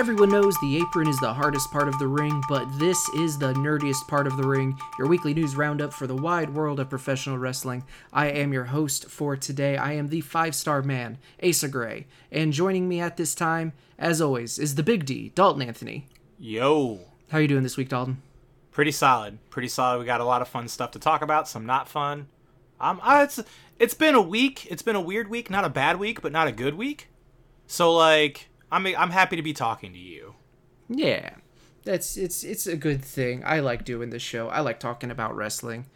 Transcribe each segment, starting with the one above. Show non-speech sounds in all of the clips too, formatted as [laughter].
Everyone knows the apron is the hardest part of the ring, but this is the nerdiest part of the ring, your weekly news roundup for the wide world of professional wrestling. I am your host for today. I am the five star man, Asa Gray, and joining me at this time, as always, is the big D, Dalton Anthony. Yo. How are you doing this week, Dalton? Pretty solid. Pretty solid. We got a lot of fun stuff to talk about, some not fun. Um, uh, it's it's been a week. It's been a weird week, not a bad week, but not a good week. So like, I'm I'm happy to be talking to you. Yeah, that's it's it's a good thing. I like doing this show. I like talking about wrestling.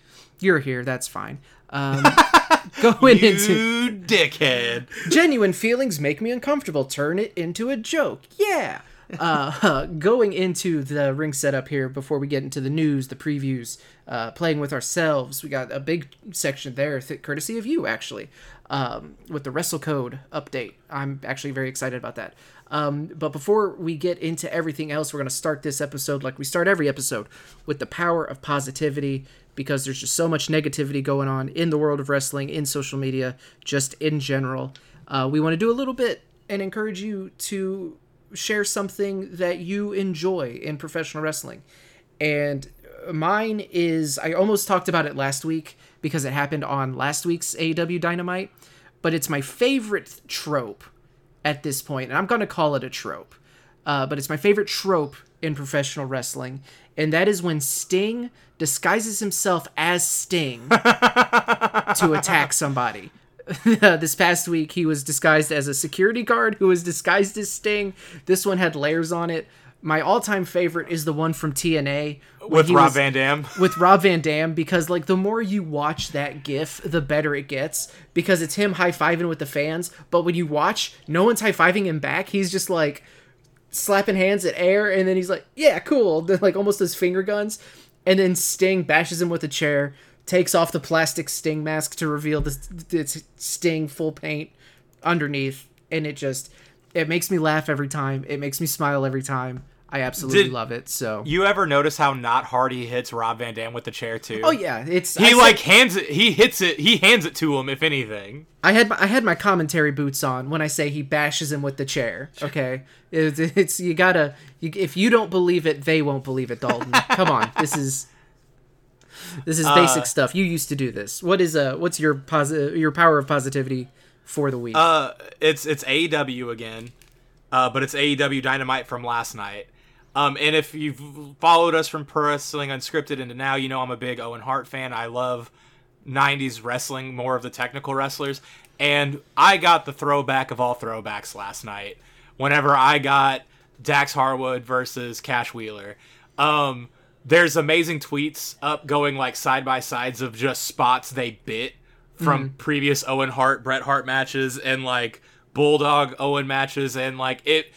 You're here, that's fine. Um, [laughs] going You into dickhead. genuine feelings make me uncomfortable. Turn it into a joke. Yeah. Uh, [laughs] going into the ring setup here before we get into the news, the previews, uh, playing with ourselves. We got a big section there, th- courtesy of you, actually, um, with the Wrestle Code update. I'm actually very excited about that. Um, but before we get into everything else, we're going to start this episode like we start every episode with the power of positivity because there's just so much negativity going on in the world of wrestling, in social media, just in general. Uh, we want to do a little bit and encourage you to share something that you enjoy in professional wrestling. And mine is I almost talked about it last week because it happened on last week's AEW Dynamite, but it's my favorite trope at this point, and I'm going to call it a trope. Uh, but it's my favorite trope in professional wrestling, and that is when Sting disguises himself as Sting [laughs] to attack somebody. [laughs] this past week, he was disguised as a security guard who was disguised as Sting. This one had layers on it. My all-time favorite is the one from TNA With Rob was- Van Dam. [laughs] with Rob Van Dam because like the more you watch that GIF, the better it gets because it's him high fiving with the fans. But when you watch, no one's high fiving him back. He's just like slapping hands at air, and then he's like, "Yeah, cool," [laughs] Then, like almost his finger guns, and then Sting bashes him with a chair, takes off the plastic Sting mask to reveal the it's Sting full paint underneath, and it just it makes me laugh every time. It makes me smile every time. I absolutely Did- love it. So. You ever notice how not hard he hits Rob Van Dam with the chair too? Oh yeah, it's He I said- like hands it. He hits it. He hands it to him. If anything. I had my, I had my commentary boots on when I say he bashes him with the chair. Okay, it's, it's you gotta you, if you don't believe it, they won't believe it, Dalton. [laughs] Come on, this is this is basic Uh, stuff. You used to do this. What is uh what's your posi- your power of positivity for the week? Uh, it's it's AEW again, uh, but it's AEW Dynamite from last night. Um, and if you've followed us from Pro Wrestling Unscripted into now, you know I'm a big Owen Hart fan. I love '90s wrestling, more of the technical wrestlers, and I got the throwback of all throwbacks last night. Whenever I got Dax Harwood versus Cash Wheeler, um, there's amazing tweets up going like side by sides of just spots they bit from previous Owen Hart Bret Hart matches and like Bulldog Owen matches and like it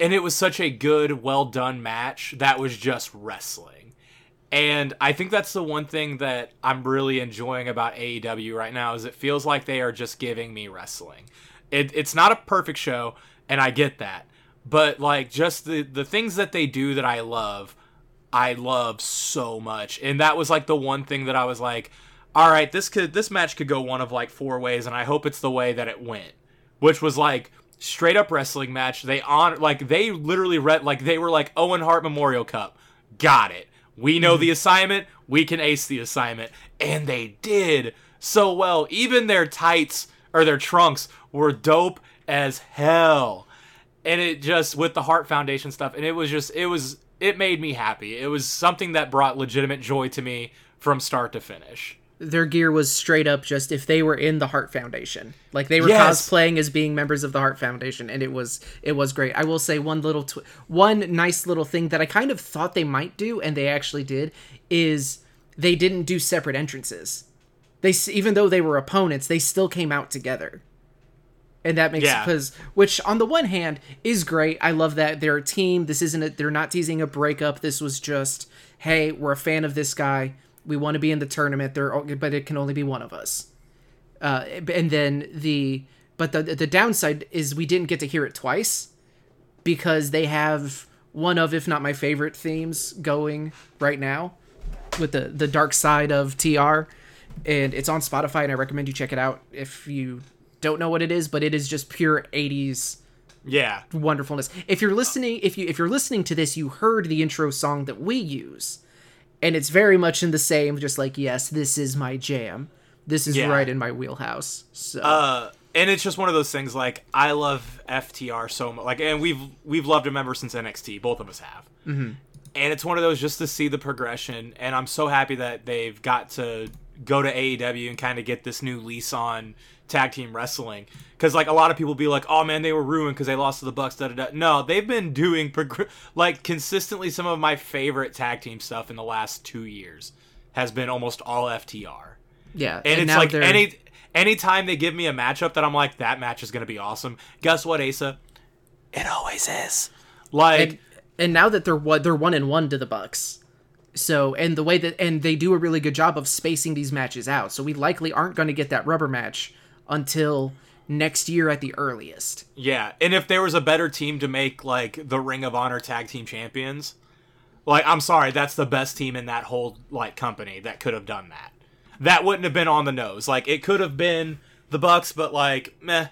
and it was such a good well done match that was just wrestling. And I think that's the one thing that I'm really enjoying about AEW right now is it feels like they are just giving me wrestling. It, it's not a perfect show, and I get that, but like just the the things that they do that I love, I love so much. And that was like the one thing that I was like, all right, this could this match could go one of like four ways, and I hope it's the way that it went, which was like straight up wrestling match. They on like they literally read like they were like Owen Hart Memorial Cup, got it. We know the mm-hmm. assignment. We can ace the assignment, and they did so well. Even their tights or their trunks were dope as hell and it just with the Heart Foundation stuff, and it was just it was it made me happy. It was something that brought legitimate joy to me from start to finish. Their gear was straight up just if they were in the Heart Foundation, like they were Yes. cosplaying as being members of the Heart Foundation, and it was it was great. I will say one little tw- one nice little thing that I kind of thought they might do, and they actually did, is they didn't do separate entrances. They even though they were opponents, they still came out together. And that makes Yeah. because which on the one hand is great. I love that they're a team. This isn't a, they're not teasing a breakup. This was just, hey, we're a fan of this guy. We want to be in the tournament. There, but it can only be one of us. Uh, and then the but the the downside is we didn't get to hear it twice because they have one of if not my favorite themes going right now with the the dark side of TR and it's on Spotify and I recommend you check it out if you don't know what it is but it is just pure 80s Yeah. wonderfulness. If you're listening, if you if you're listening to this, you heard the intro song that we use, and it's very much in the same. Just like yes, this is my jam. This is Yeah. right in my wheelhouse. So Uh, and it's just one of those things. Like I love FTR so much. Like, and we've we've loved him ever since NXT. Both of us have. Mm-hmm. And it's one of those just to see the progression. And I'm so happy that they've got to go to AEW and kind of get this new lease on tag team wrestling. Because like a lot of people be like, oh man, they were ruined because they lost to the Bucks. Da, da, da. No, they've been doing progr- like consistently some of my favorite tag team stuff in the last two years has been almost all FTR yeah, and, it's like they're- any anytime they give me a matchup that I'm like that match is gonna be awesome. Guess what, Asa? It always is. Like and, and now that they're what they're one and one to the Bucks. So and the way that and they do a really good job of spacing these matches out. So we likely aren't going to get that rubber match until next year at the earliest. yeah, and if there was a better team to make like the Ring of Honor tag team champions, like I'm sorry, that's the best team in that whole like company that could have done that. That wouldn't have been on the nose. Like it could have been the Bucks, but like meh.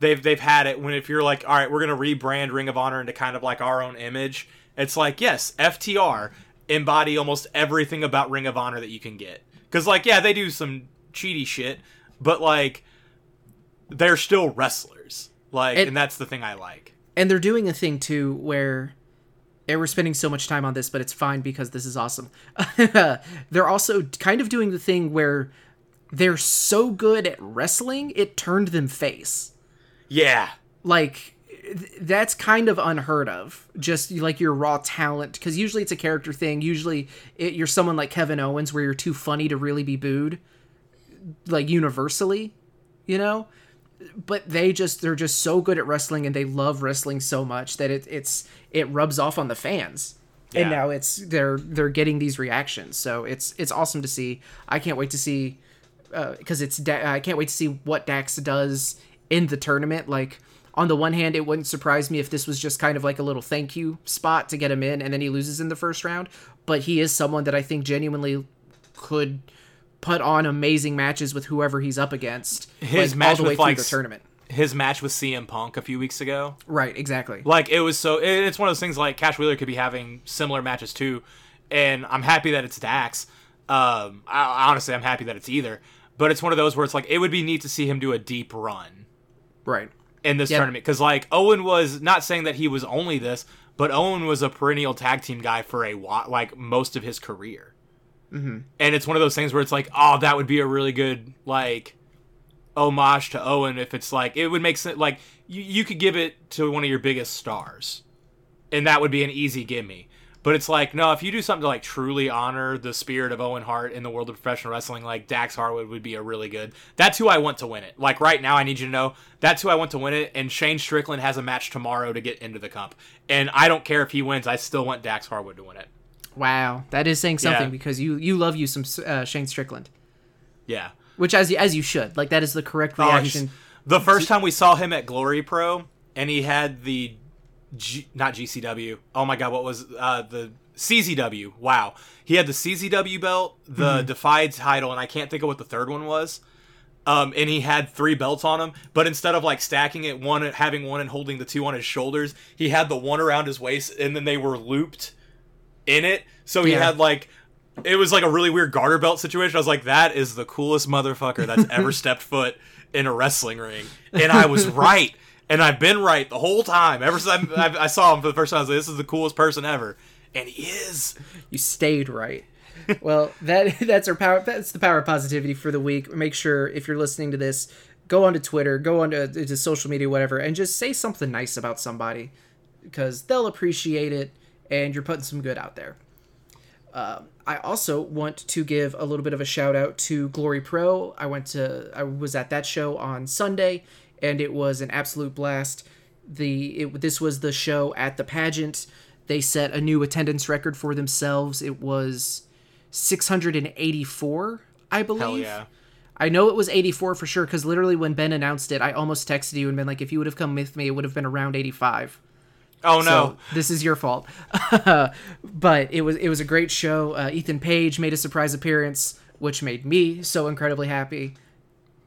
They've they've had it when if you're like, all right, we're gonna rebrand Ring of Honor into kind of like our own image. It's like, yes, FTR embody almost everything about Ring of Honor that you can get. Because like, yeah, they do some cheaty shit, but like, they're still wrestlers. Like, And- and that's the thing I like. and they're doing a thing too where and we're spending so much time on this but it's fine because this is awesome [laughs] they're also kind of doing the thing where they're so good at wrestling it turned them face Yeah, like that's kind of unheard of. Just like your raw talent because usually it's a character thing. Usually it, you're someone like kevin owens where you're too funny to really be booed like universally you know? But they just they're just so good at wrestling and they love wrestling so much that it, it's it rubs off on the fans. And now it's they're they're getting these reactions. So it's it's awesome to see. I can't wait to see uh, because it's da- i can't wait to see what dax does in the tournament. Like on the one hand it wouldn't surprise me if this was just kind of like a little thank you spot to get him in and then he loses in the first round but he is someone that i think genuinely could put on amazing matches with whoever he's up against His like, match all the way with, through like, the tournament his match with CM Punk a few weeks ago. right exactly Like it was so. it- It's one of those things. Like Cash Wheeler could be having similar matches too, and I'm happy that it's Dax. Um, I, honestly, I'm happy that it's either. But it's one of those where it's like it would be neat to see him do a deep run right in this Yeah. tournament because like Owen was not saying that he was only this, but Owen was a perennial tag team guy for a while, like most of his career. Mm-hmm. And it's one of those things where it's like, oh, that would be a really good like homage to Owen if it's like it would make sense. Like you, you could give it to one of your biggest stars, and that would be an easy gimme. But it's like no, if you do something to like truly honor the spirit of Owen Hart in the world of professional wrestling, like Dax Harwood would be a really good. That's who I want to win it. Like right now, I need you to know that's who I want to win it. And Shane Strickland has a match tomorrow to get into the comp, and I don't care if he wins. I still want Dax Harwood to win it. wow that is saying something Yeah. because you you love you some uh, shane strickland Yeah. which as you as you should like that is the correct Oh, reaction the first time we saw him at Glory Pro, and he had the G, not GCW. Oh my God, what was uh, the CZW? Wow, he had the CZW belt, the Defy title, and I can't think of what the third one was. Um, and he had three belts on him, but instead of like stacking it, one having one and holding the two on his shoulders, he had the one around his waist, and then they were looped in it. So he Yeah. had like it was like a really weird garter belt situation. I was like, that is the coolest motherfucker that's ever [laughs] stepped foot in a wrestling ring. And I was right. And I've been right the whole time. Ever since I, I, saw him for the first time, I was like, this is the coolest person ever. And he is. you stayed right well that [laughs] that's our power that's the power of positivity for the week make sure if you're listening to this go onto twitter go onto to social media whatever and just say something nice about somebody because they'll appreciate it and you're putting some good out there uh, I also want to give a little bit of a shout out to Glory Pro. I went to I was at that show on Sunday and it was an absolute blast. The it, this was the show at the pageant. They set a new attendance record for themselves. It was 684, I believe. Hell yeah. I know it was 84 for sure because literally when Ben announced it, I almost texted you and been like, if you would have come with me, it would have been around 85. Oh no. So this is your fault. [laughs] but it was it was a great show. Uh, Ethan Page made a surprise appearance, which made me so incredibly happy.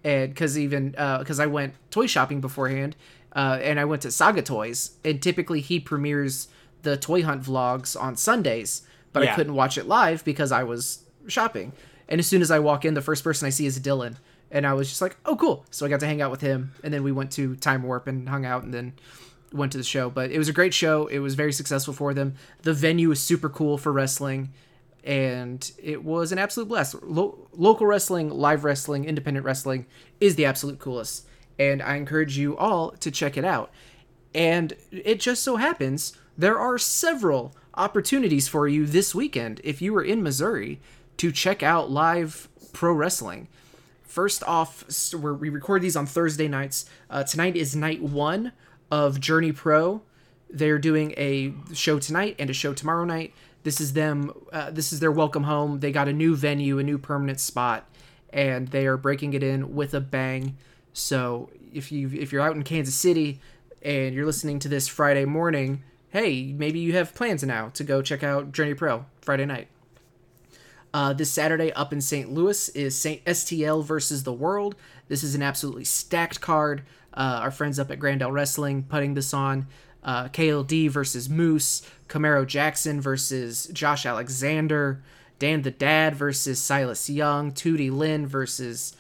And because even because I went toy shopping beforehand, uh, and I went to Saga Toys, and typically he premieres the Toy Hunt vlogs on Sundays, but I couldn't watch it live because I was shopping. And as soon as I walk in, the first person I see is Dylan, and I was just like, "Oh, cool!" So I got to hang out with him, and then we went to Time Warp and hung out, and then went to the show. But it was a great show. It was very successful for them. The venue is super cool for wrestling, and it was an absolute blast. Lo- local wrestling, live wrestling, independent wrestling is the absolute coolest, and I encourage you all to check it out. And it just so happens there are several opportunities for you this weekend if you are in Missouri to check out live pro wrestling. First off, s- we're, we record these on Thursday nights. Uh, tonight is night one of Journey Pro. They're doing a show tonight and a show tomorrow night. This is them. Uh, this is their welcome home. They got a new venue, a new permanent spot, and they are breaking it in with a bang. So if you if you're out in Kansas City and you're listening to this Friday morning, hey, maybe you have plans now to go check out Journey Pro Friday night. Uh, this Saturday up in St. Louis is St. STL versus the World. This is an absolutely stacked card. Uh, our friends up at Grandel Wrestling putting this on. Uh, KLD versus Moose. Camaro Jackson versus Josh Alexander. Dan the Dad versus Silas Young. Tootie Lynn versus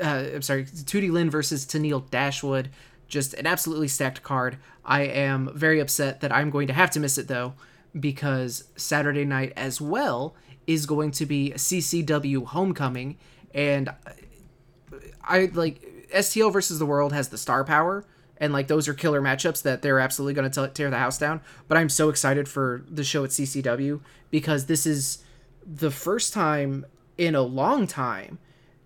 uh, I'm sorry, Tootie Lynn versus Tennille Dashwood. Just an absolutely stacked card. I am very upset that I'm going to have to miss it though, because Saturday night as well is going to be CCW Homecoming, and I like STL versus the World has the star power, and like those are killer matchups that they're absolutely going to tear the house down. But I'm so excited for the show at CCW because this is the first time in a long time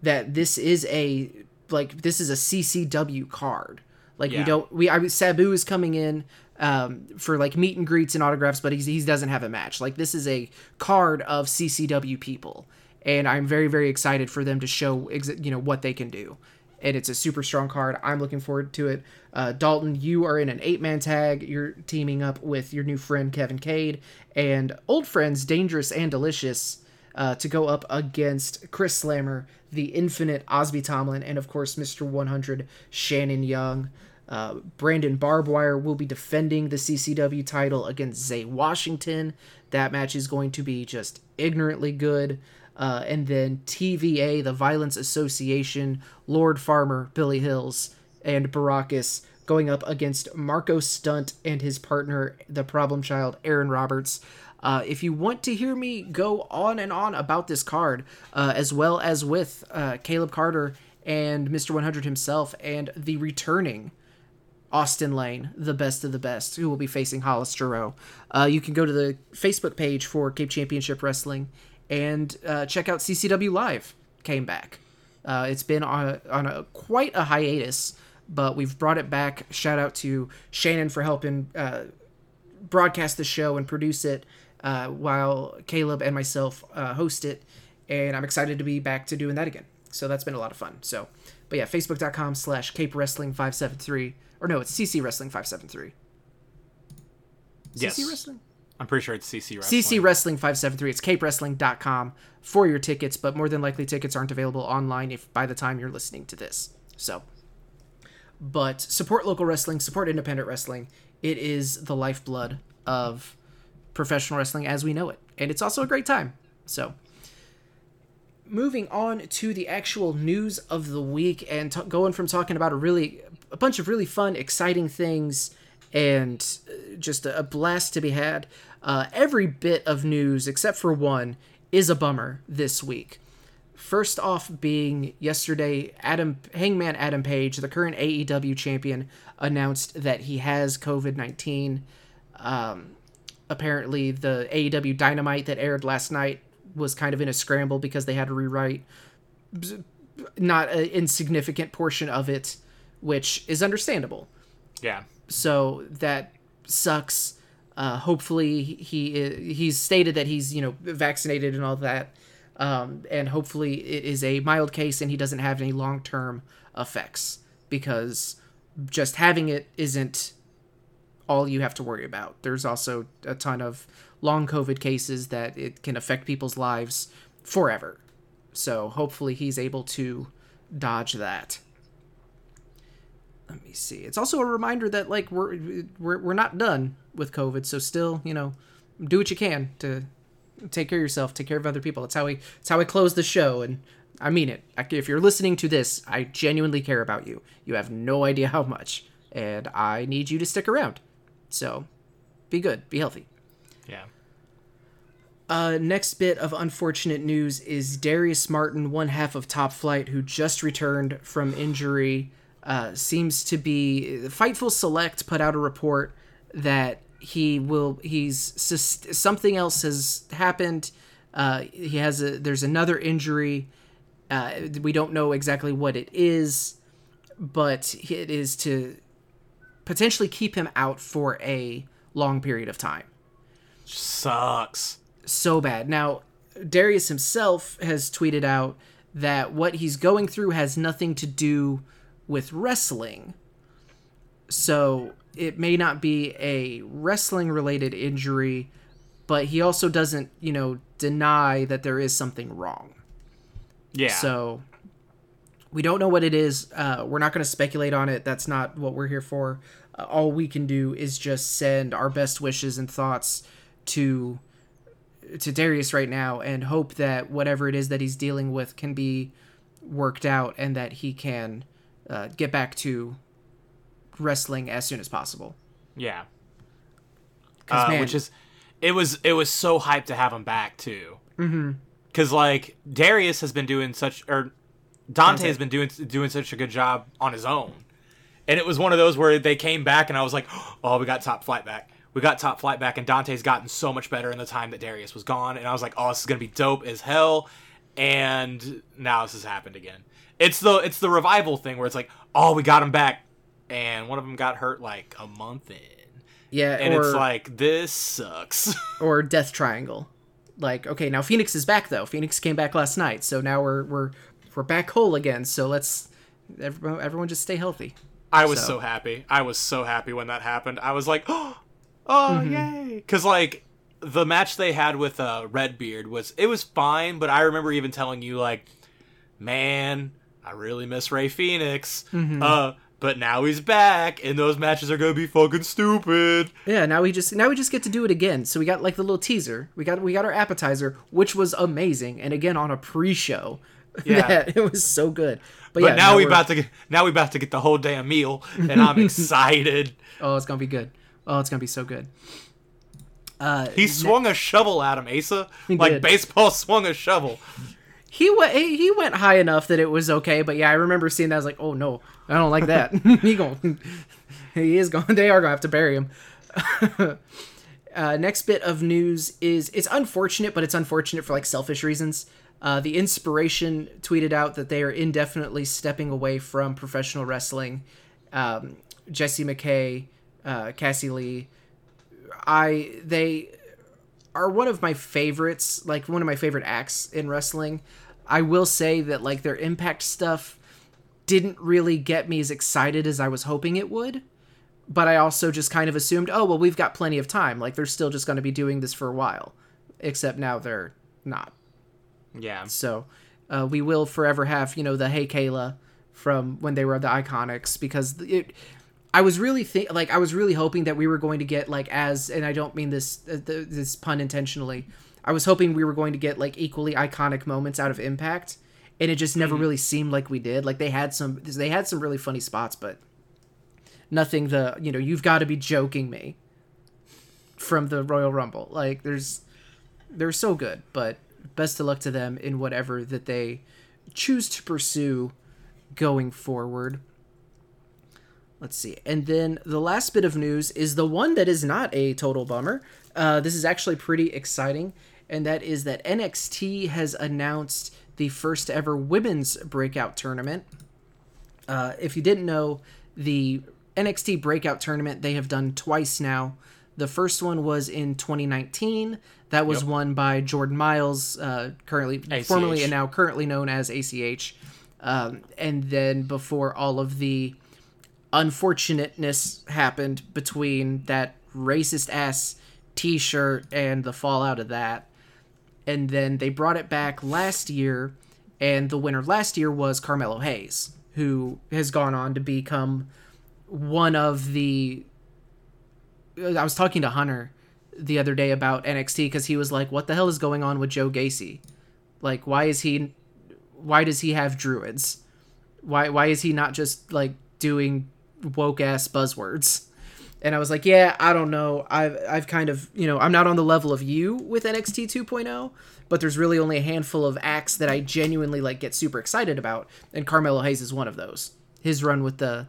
that this is a like this is a CCW card. Like we don't we I Sabu is coming in um, for like meet and greets and autographs, but he's, he doesn't have a match. Like this is a card of CCW people, and I'm very very excited for them to show ex- you know what they can do. And it's a super strong card. I'm looking forward to it. Uh, Dalton, you are in an eight man tag. You're teaming up with your new friend Kevin Cade and old friends Dangerous and Delicious uh, to go up against Chris Slammer, the infinite Osby Tomlin, and of course Mr. 100 Shannon Young. Uh, Brandon Barbwire will be defending the CCW title against Zay Washington. That match is going to be just ignorantly good. Uh, and then TVA, the Violence Association, Lord Farmer, Billy Hills, and Baracus going up against Marco Stunt and his partner, the problem child, Aaron Roberts. Uh, if you want to hear me go on and on about this card, uh, as well as with uh, Caleb Carter and Mr. 100 himself, and the returning Austin Lane, the best of the best, who will be facing Hollis Giroux. Uh, you can go to the Facebook page for Cape Championship Wrestling and uh, check out CCW Live. Came back. Uh, it's been on, on a quite a hiatus, but we've brought it back. Shout out to Shannon for helping uh, broadcast the show and produce it, uh, while Caleb and myself uh, host it. And I'm excited to be back to doing that again. So that's been a lot of fun. So, but yeah, facebook.com slash Cape Wrestling 573. Or no, it's CC Wrestling 573. Yes. CC Wrestling? I'm pretty sure it's CC Wrestling. CC Wrestling 573. It's capewrestling.com for your tickets, but more than likely tickets aren't available online if by the time you're listening to this. So, but support local wrestling, support independent wrestling. It is the lifeblood of professional wrestling as we know it. And it's also a great time. So, moving on to the actual news of the week and t- going from talking about a really a bunch of really fun exciting things and uh, just a, blast to be had uh, every bit of news except for one is a bummer this week first off being yesterday adam hangman adam page the current aew champion announced that he has covid-19 um, apparently the AEW Dynamite that aired last night was kind of in a scramble because they had to rewrite not an insignificant portion of it, which is understandable. Yeah. So that sucks. Uh, hopefully he he's stated that he's you know vaccinated and all that, um, and hopefully it is a mild case and he doesn't have any long term effects because just having it isn't all you have to worry about. There's also a ton of long COVID cases that it can affect people's lives forever. So hopefully he's able to dodge that. Let me see. It's also a reminder that like we're we're we're not done with COVID, so still, you know, do what you can to take care of yourself, take care of other people. That's how we it's how we close the show and I mean it. If you're listening to this, I genuinely care about you. You have no idea how much, and I need you to stick around. So, be good, be healthy. Yeah. Uh, next bit of unfortunate news is Darius Martin, one half of Top Flight, who just returned from injury. Uh, seems to be Fightful Select put out a report that he will he's something else has happened. Uh, he has a there's another injury. Uh, we don't know exactly what it is, but it is to potentially keep him out for a long period of time. Sucks so bad. Now, Darius himself has tweeted out that what he's going through has nothing to do with wrestling. So it may not be a wrestling related injury, but he also doesn't, you know, deny that there is something wrong. Yeah. So we don't know what it is. Uh, we're not going to speculate on it. That's not what we're here for. Uh, all we can do is just send our best wishes and thoughts to to Darius right now and hope that whatever it is that he's dealing with can be worked out and that he can uh, get back to wrestling as soon as possible. Yeah. Uh, man, which is, it was it was so hyped to have him back too. Mm-hmm. Because like Darius has been doing such, or Dante, Dante has been doing doing such a good job on his own, and it was one of those where they came back and I was like, [gasps] oh, we got top flight back we got top flight back, and Dante's gotten so much better in the time that Darius was gone. And I was like, oh, this is gonna be dope as hell. And now this has happened again. It's the it's the revival thing where it's like, oh, we got him back, and one of them got hurt like a month in. Yeah, and or, it's like this sucks. [laughs] or Death Triangle. Like, okay, now Fenix is back though. Fenix came back last night, so now we're we're we're back whole again. So let's everyone, everyone just stay healthy. I was so. so happy. I was so happy when that happened. I was like, oh, [gasps] oh mm-hmm. yay because like the match they had with uh, redbeard was it was fine but i remember even telling you like man i really miss Rey Fenix. mm-hmm. uh but now he's back and those matches are gonna be fucking stupid yeah now we just now we just get to do it again so we got like the little teaser we got we got our appetizer which was amazing and again on a pre-show [laughs] yeah it was so good but, but yeah, now, now we about to get now we about to get the whole damn meal and i'm [laughs] excited oh it's gonna be good Oh, it's gonna be so good. Uh, he swung ne- a shovel at him, Asa. Like did. baseball [laughs] swung a shovel. He went. He went high enough that it was okay. But yeah, I remember seeing that. I was like, oh no, I don't like that. [laughs] he going. [laughs] He is going. [laughs] They are gonna have to bury him. uh, next bit of news is it's unfortunate, but it's unfortunate for like selfish reasons. Uh, the inspiration tweeted out that they are indefinitely stepping away from professional wrestling. Um, Jessie McKay uh, Cassie Lee. I they are one of my favorites, like one of my favorite acts in wrestling. I will say that like their impact stuff didn't really get me as excited as I was hoping it would. But I also just kind of assumed, oh well, we've got plenty of time. Like they're still just going to be doing this for a while. Except now they're not. Yeah. So uh, we will forever have you know the Hey Kayla from when they were the Iconics because it I was really think like I was really hoping that we were going to get like as and I don't mean this uh, this pun intentionally. I was hoping we were going to get like equally iconic moments out of Impact, and it just never mm-hmm. really seemed like we did. Like they had some they had some really funny spots, but nothing the you know you've got to be joking me from the Royal Rumble. Like there's they're so good, but best of luck to them in whatever that they choose to pursue going forward. Let's see. And then the last bit of news is the one that is not a total bummer. Uh, this is actually pretty exciting, and that is that NXT has announced the first ever women's breakout tournament. Uh, if you didn't know, the NXT breakout tournament they have done twice now. The first one was in 2019. That was yep. won by Jordan Miles, uh, currently ACH. formerly and now currently known as ACH. Um, and then before all of the unfortunateness happened between that racist ass t-shirt and the fallout of that and then they brought it back last year and the winner last year was carmelo hayes who has gone on to become one of the I was talking to Hunter the other day about NXT because he was like, "What the hell is going on with Joe Gacy? Like, why is he? Why does he have druids? Why why is he not just like doing woke ass buzzwords?" And I was like, "Yeah, I don't know. I've I've kind of you know I'm not on the level of you with NXT 2.0, but there's really only a handful of acts that I genuinely like get super excited about, and Carmelo Hayes is one of those. His run with the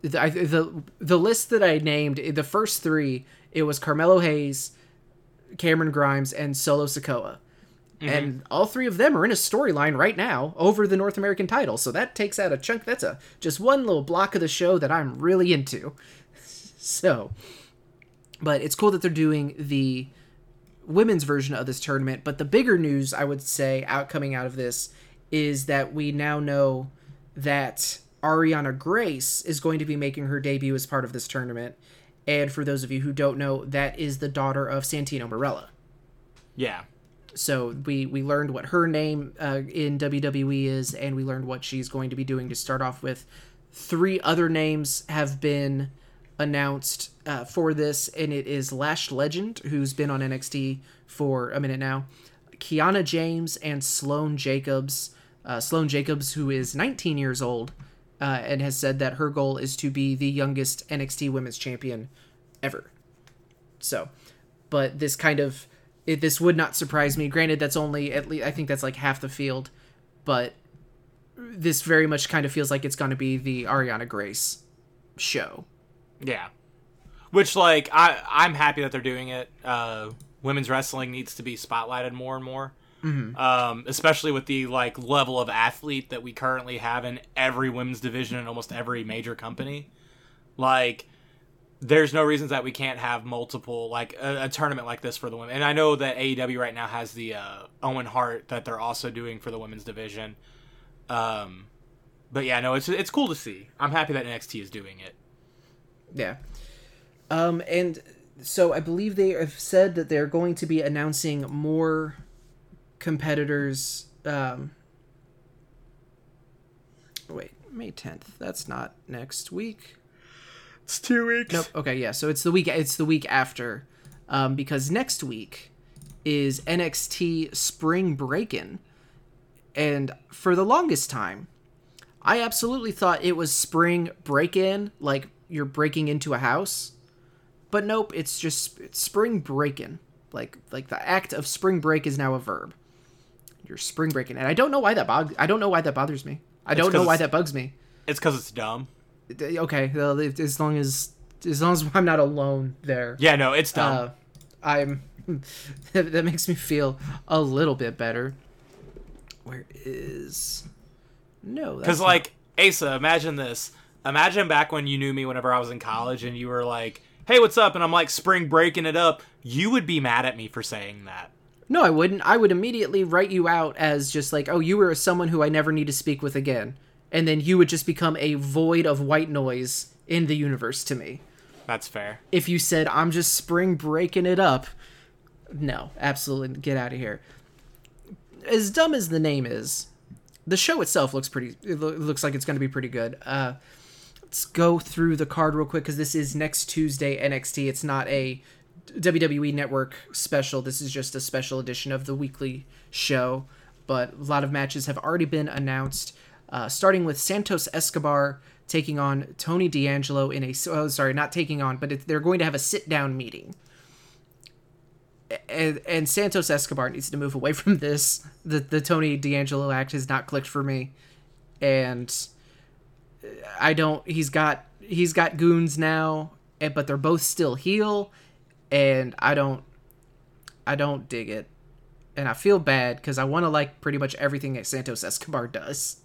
the the, the list that I named, eh, the first three, it was Carmelo Hayes, Cameron Grimes, and Solo Sikoa. Mm-hmm. And all three of them are in a storyline right now over the North American title. So that takes out a chunk. That's a just one little block of the show that I'm really into. So, but it's cool that they're doing the women's version of this tournament. But the bigger news, I would say, out coming out of this is that we now know that Ariana Grace is going to be making her debut as part of this tournament. And for those of you who don't know, that is the daughter of Santino Marella. Yeah. So we we learned what her name uh, in WWE is, and we learned what she's going to be doing to start off with. Three other names have been announced uh, for this, and it is Lash Legend, who's been on NXT for a minute now, Kiana James, and Sloane Jacobs. Uh, Sloane Jacobs, who is 19 years old, uh, and has said that her goal is to be the youngest NXT Women's Champion ever. So, but this kind of it, this would not surprise me. Granted, that's only at least I think that's like half the field, but this very much kind of feels like it's going to be the Ariana Grace show. Yeah. Which like I I'm happy that they're doing it. Uh, women's wrestling needs to be spotlighted more and more. Um, especially with the like level of athlete that we currently have in every women's division in almost every major company. Like there's no reasons that we can't have multiple like a, a tournament like this for the women. And I know that AEW right now has the uh, Owen Hart that they're also doing for the women's division. Um, but yeah, no, it's it's cool to see. I'm happy that NXT is doing it. Yeah. Um, and so I believe they have said that they're going to be announcing more competitors. Um, wait, May 10th. That's not next week. It's two weeks. Nope. Okay, yeah. So it's the week. It's the week after, um, because next week is NXT Spring Breakin', and for the longest time, I absolutely thought it was Spring Break-In, like you're breaking into a house, but nope. It's just it's Spring Breakin', like like the act of spring break is now a verb. You're spring breaking, and I don't know why that bog. I don't know why that bothers me. I don't know why that bugs me It's because it's dumb. okay well as long as as long as [laughs] i'm not alone there Yeah, no, it's dumb. uh, i'm [laughs] that, makes me feel a little bit better where is no Because like Asa, imagine this. Imagine back when you knew me whenever I was in college, and you were like, "Hey, what's up?" And I'm like, "Spring breaking it up." You would be mad at me for saying that. no i wouldn't i would immediately write you out as just like oh you were someone who i never need to speak with again and then you would just become a void of white noise in the universe to me That's fair. if you said I'm just spring breaking it up. No, absolutely get out of here. As dumb as the name is, the show itself looks pretty. It lo- looks like it's going to be pretty good. Uh, let's go through the card real quick because this is next Tuesday NXT. It's not a WWE Network special. This is just a special edition of the weekly show. But a lot of matches have already been announced, uh, starting with Santos Escobar taking on Tony D'Angelo in a. Oh, sorry, not taking on, but it, they're going to have a sit down meeting. And, and Santos Escobar needs to move away [laughs] from this. The the Tony D'Angelo act has not clicked for me, and I don't. He's got he's got goons now, and, but they're both still heel, and I don't I don't dig it, and I feel bad because I want to like pretty much everything that Santos Escobar does.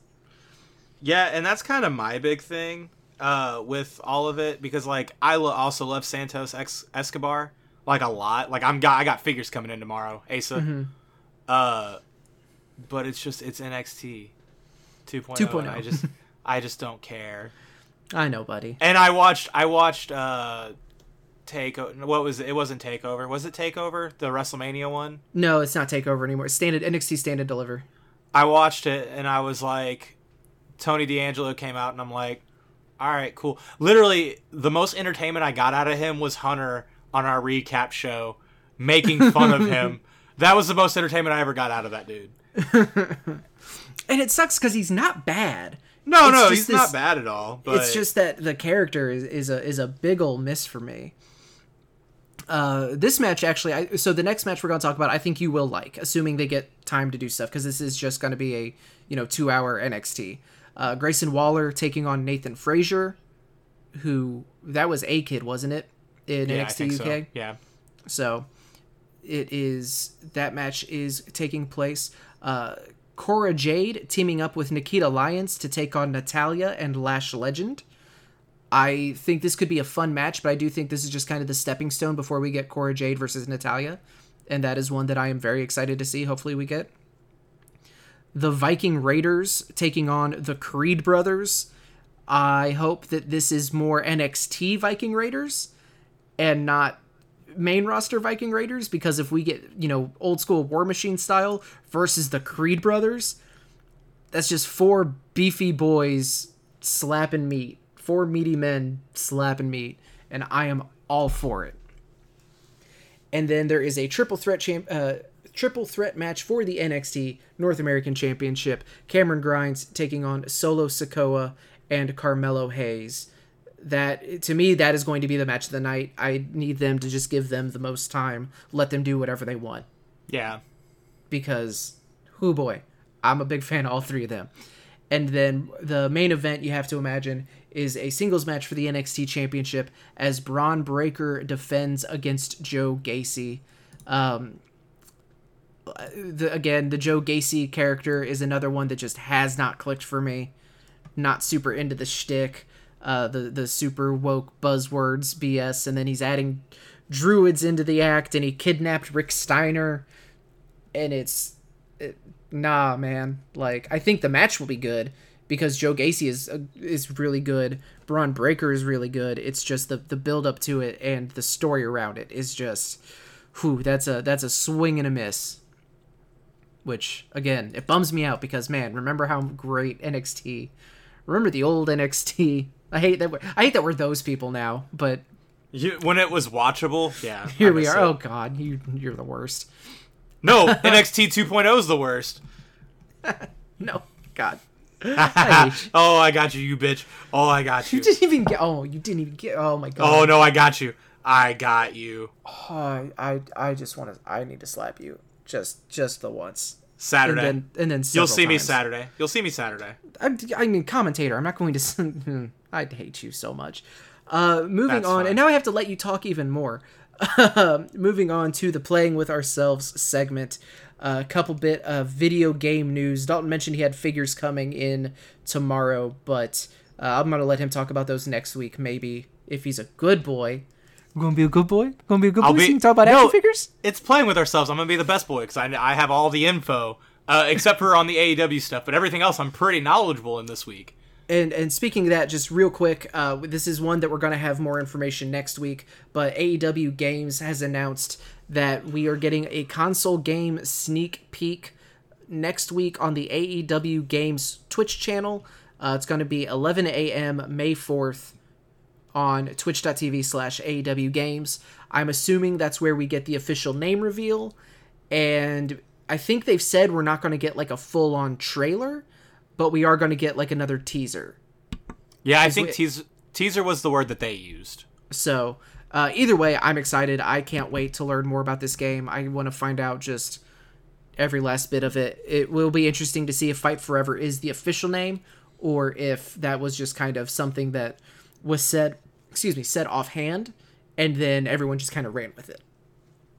Yeah, and that's kind of my big thing uh, with all of it because like I lo- also love Santos Ex- Escobar like a lot. Like I'm got I got figures coming in tomorrow, Asa. Uh, but it's just it's NXT 2.0. 2.0. I just [laughs] I just don't care. I know, buddy. And I watched I watched uh take what was it? It wasn't Takeover. Was it Takeover? The WrestleMania one? No, it's not Takeover anymore. It's Standard NXT Stand and Deliver. I watched it and I was like Tony D'Angelo came out and I'm like all right, cool. Literally, the most entertainment I got out of him was Hunter on our recap show making fun of him. [laughs] That was the most entertainment I ever got out of that dude. [laughs] and it sucks because he's not bad. No, no, he's this- not bad at all. But It's just that the character is, is a is a big ol' miss for me. Uh, this match actually, I, so the next match we're going to talk about, I think you will like, assuming they get time to do stuff, because this is just going to be a you know two hour NXT. Uh, Grayson Waller taking on Nathan Frazer, who that was a kid, wasn't it? In yeah, NXT UK. so. Yeah. So it is that match is taking place. Uh, Cora Jade teaming up with Nikkita Lyons to take on Natalya and Lash Legend. I think this could be a fun match, but I do think this is just kind of the stepping stone before we get Cora Jade versus Natalya, and that is one that I am very excited to see. Hopefully, we get the Viking Raiders taking on the Creed brothers. I hope that this is more NXT Viking Raiders and not main roster Viking Raiders because if we get, you know, old school War Machine style versus the Creed brothers, that's just four beefy boys slapping meat. Four meaty men slapping meat. And I am all for it. And then there is a triple threat champ uh, triple threat match for the NXT North American Championship. Cameron Grimes taking on Solo Sikoa and Carmelo Hayes that to me that is going to be the match of the night. I need them to just give them the most time, let them do whatever they want Yeah. because who boy, I'm a big fan of all three of them. And then the main event you have to imagine is a singles match for the NXT Championship as Bron Breakker defends against Joe Gacy. Um, the, again, the Joe Gacy character is another one that just has not clicked for me. Not super into the shtick, uh, the the super woke buzzwords BS, and then he's adding druids into the act, and he kidnapped Rick Steiner, and it's it, nah, man. Like I think the match will be good because Joe Gacy is uh, is really good. Bron Breakker is really good. It's just the the build up to it and the story around it is just, whew, that's a that's a swing and a miss. Which again, it bums me out because man, remember how great NXT. Remember the old NXT. I hate that. We're, I hate that we're those people now. But You, when it was watchable, yeah. [laughs] here we are. it. Oh God, you you're the worst. No, [laughs] NXT 2.0 is the worst. [laughs] No, God. I oh, I got you, you bitch. Oh, I got you. You didn't even get. Oh, you didn't even get. Oh my God. Oh no, I got you. I got you. Oh, I I I just want to. I need to slap you. Just just the once. Saturday. And then and then You'll see me. Saturday. You'll see me Saturday. I, I mean commentator. I'm not going to. Hmm. I hate you so much. Uh, moving That's on, fine. and now I have to let you talk even more. moving on to the playing with ourselves segment. A couple bit of video game news. Dalton mentioned he had figures coming in tomorrow, but uh, I'm gonna let him talk about those next week. Maybe if he's a good boy. Gonna be a good boy. Gonna be a good I'll boy. be- so you can talk about No. action figures. It's playing with ourselves. I'm gonna be the best boy because I, I have all the info, uh, except for on the AEW stuff. But everything else, I'm pretty knowledgeable in this week. And and speaking of that, just real quick, uh, this is one that we're gonna have more information next week. But AEW Games has announced that we are getting a console game sneak peek next week on the AEW Games Twitch channel. Uh, it's to be 11 a.m. May 4th on twitch.tv slash AEW Games. I'm assuming that's where we get the official name reveal. And I think they've said we're not to get like a full on trailer, but we are going to get like another teaser. Yeah, I think we- teaser teaser was the word that they used. So uh, either way, I'm excited. I can't wait to learn more about this game. I want to find out just every last bit of it. It will be interesting to see if Fight Forever is the official name or if that was just kind of something that was said, excuse me, said offhand, and then everyone just kind of ran with it.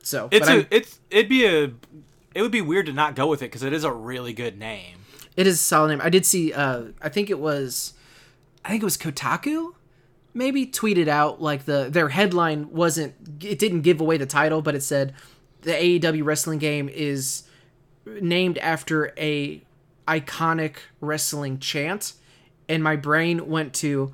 So It's but a it's it'd be a it would be weird to not go with it because it is a really good name. It is a solid name. I did see. Uh, I think it was. I think it was Kotaku. Maybe tweeted out like the their headline wasn't. It didn't give away the title, but it said the AEW wrestling game is named after a iconic wrestling chant, and my brain went to.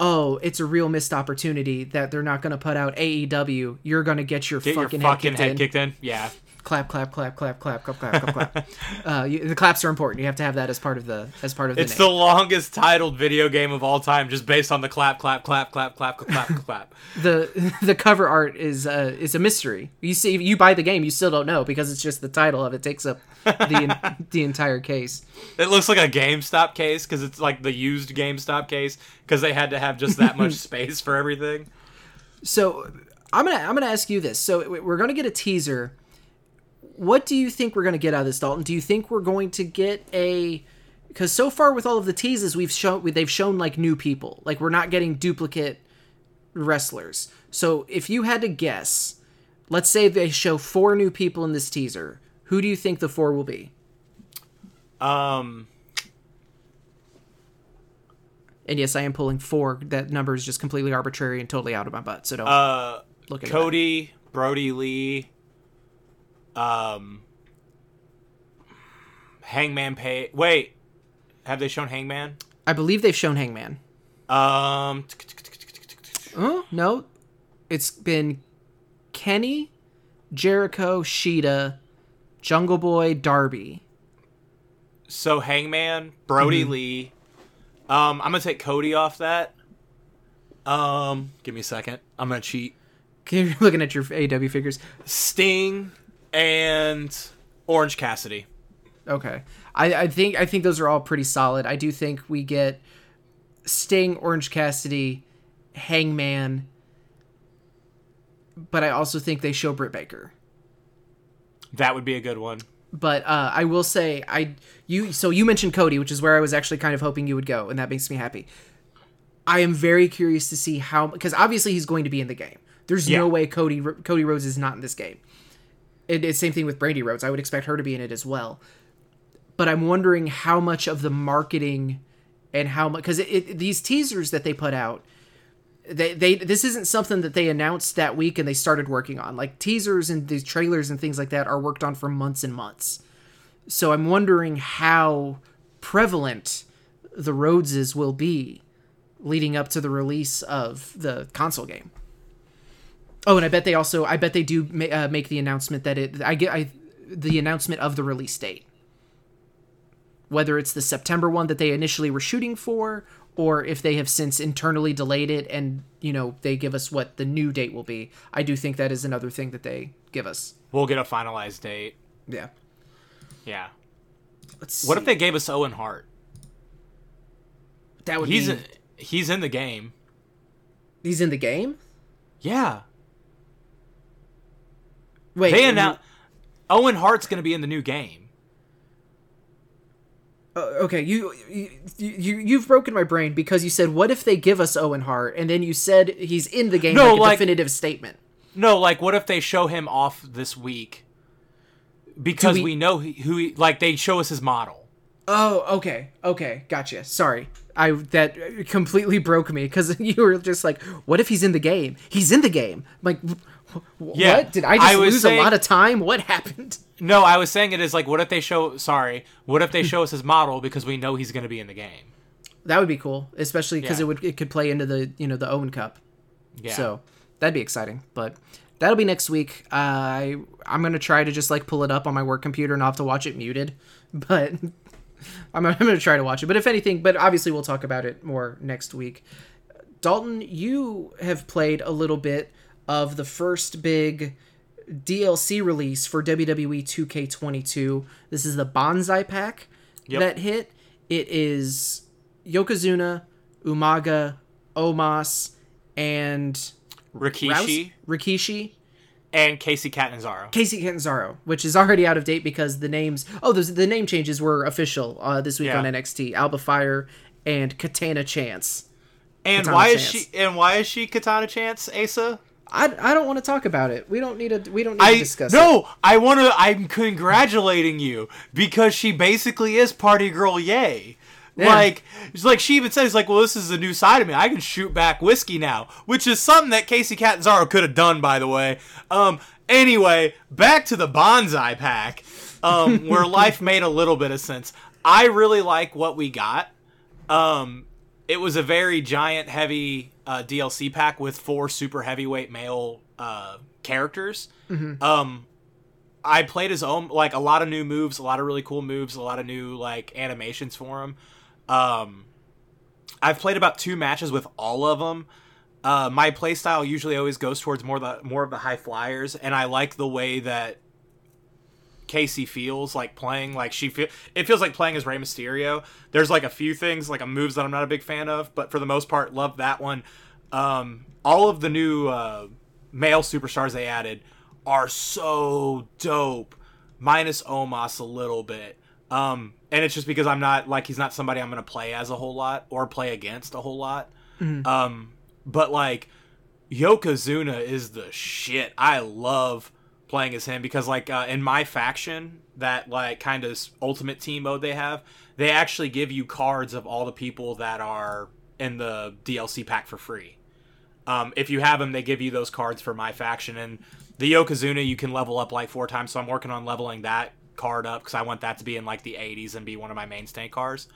Oh, it's a real missed opportunity that they're not going to put out AEW. You're going to get your Get fucking, your fucking head, head, kicked in. kicked in. Yeah. Clap, clap, clap, clap, clap, clap, clap, clap, clap. Uh, you, the claps are important. You have to have that as part of the as part of the It's name. the longest titled video game of all time, just based on the clap, clap, clap, clap, clap, clap, clap. the the cover art is uh, is a mystery. You see, you buy the game, you still don't know because it's just the title of it takes up the the entire case. It looks like a GameStop case because it's like the used GameStop case because they had to have just that much space for everything. So I'm gonna I'm gonna ask you this. So we're gonna get a teaser. What do you think we're gonna get out of this, Dalton? Do you think we're going to get a? Because so far with all of the teases we've shown, they've shown like new people. Like we're not getting duplicate wrestlers. So if you had to guess, let's say they show four new people in this teaser. Who do you think the four will be? Um, And yes, I am pulling four. That number is just completely arbitrary and totally out of my butt. So don't uh, look at Cody, Brodie Lee, um, Hangman Page. Wait, have they shown Hangman? I believe they've shown Hangman. Um, Oh no, it's been Kenny, Jericho, Shida, Jungle Boy, Darby. so Hangman, Brodie Mm-hmm. Lee. Um, I'm gonna take Cody off that. Um, give me a second. I'm gonna cheat. [laughs] You're looking at your AW figures. Sting and Orange Cassidy. Okay, I, I think I think those are all pretty solid. I do think we get Sting, Orange Cassidy, Hangman, but I also think they show Britt Baker. That would be a good one. But uh, I will say, I you so you mentioned Cody, which is where I was actually kind of hoping you would go, and that makes me happy. I am very curious to see how because obviously he's going to be in the game. There's Yeah. no way Cody Cody Rhodes is not in this game. It, it's same thing with Brandi Rhodes. I would expect her to be in it as well. But I'm wondering how much of the marketing and how much because these teasers that they put out, they they this isn't something that they announced that week and they started working on. Like teasers and these trailers and things like that are worked on for months and months. So I'm wondering how prevalent the Rhodeses will be leading up to the release of the console game. Oh, and I bet they also I bet they do ma- uh, make the announcement that it I get I the announcement of the release date. Whether it's the September one that they initially were shooting for or if they have since internally delayed it and, you know, they give us what the new date will be. I do think that is another thing that they give us. We'll get a finalized date. Yeah. Yeah. Let's What if they gave us Owen Hart? that would He's be in, he's in the game. He's in the game? Yeah. Wait. They you- announced Owen Hart's going to be in the new game. uh, okay, you, you you you've broken my brain because you said what if they give us Owen Hart and then you said he's in the game No, like a definitive statement. No, like what if they show him off this week? Because we- we, know who he, like they show us his model. Oh, okay, okay, gotcha. Sorry, I that completely broke me because [laughs] you were just like, "What if he's in the game? He's in the game." I'm like, wh- Yeah, what? Did I just I lose saying- a lot of time? What happened? [laughs] No, I was saying it is like what if they show sorry, what if they show us his model because we know he's going to be in the game. That would be cool, especially because Yeah. it would it could play into the you know the Owen Cup. Yeah. So that'd be exciting. But that'll be next week. Uh, I I'm gonna try to just like pull it up on my work computer and I'll have to watch it muted. [laughs] But I'm, [laughs] I'm gonna try to watch it. But if anything, but obviously we'll talk about it more next week. Dalton, you have played a little bit of the first big DLC release for WWE 2K22. This is the Banzai pack Yep. that hit. It is Yokozuna, Umaga, Omos, and Rikishi Rouse- Rikishi, and Kacy Catanzaro. Kacy Catanzaro, which is already out of date because the names. Oh, those the name changes were official uh, this week Yeah. on NXT. Alba Fyre and Katana Chance. And Katana why is she and why is she Katana Chance, Asa? I, I don't want to talk about it. We don't need to. We don't need to I discuss it. no, I want to. I'm congratulating you because she basically is party girl. Yay! Yeah. Like, like she even says, like, well, this is a new side of me. I can shoot back whiskey now, which is something that Kacy Catanzaro could have done, by the way. Um. Anyway, back to the Banzai pack, um, [laughs] where life made a little bit of sense. I really like what we got. Um, it was a very giant, heavy uh, DLC pack with four super heavyweight male uh, characters. Um, I played his own like a lot of new moves, a lot of really cool moves, a lot of new like animations for him. Um, I've played about two matches with all of them. Uh, my playstyle usually always goes towards more the more of the high flyers, and I like the way that Kacy feels like playing. Like she feel it feels like playing as Rey Mysterio. There's like a few things like a moves that I'm not a big fan of, but for the most part, love that one. Um, all of the new uh, male superstars they added are so dope, minus Omos a little bit. Um, and it's just because I'm not like he's not somebody I'm gonna play as a whole lot or play against a whole lot. Um, but like Yokozuna is the shit. I love playing as him because like uh, in my faction that like kind of ultimate team mode they have, they actually give you cards of all the people that are in the DLC pack for free. Um, if you have them, they give you those cards for my faction and the Yokozuna you can level up like four times. So I'm working on leveling that card up because I want that to be in like the 80s and be one of my mainstay cars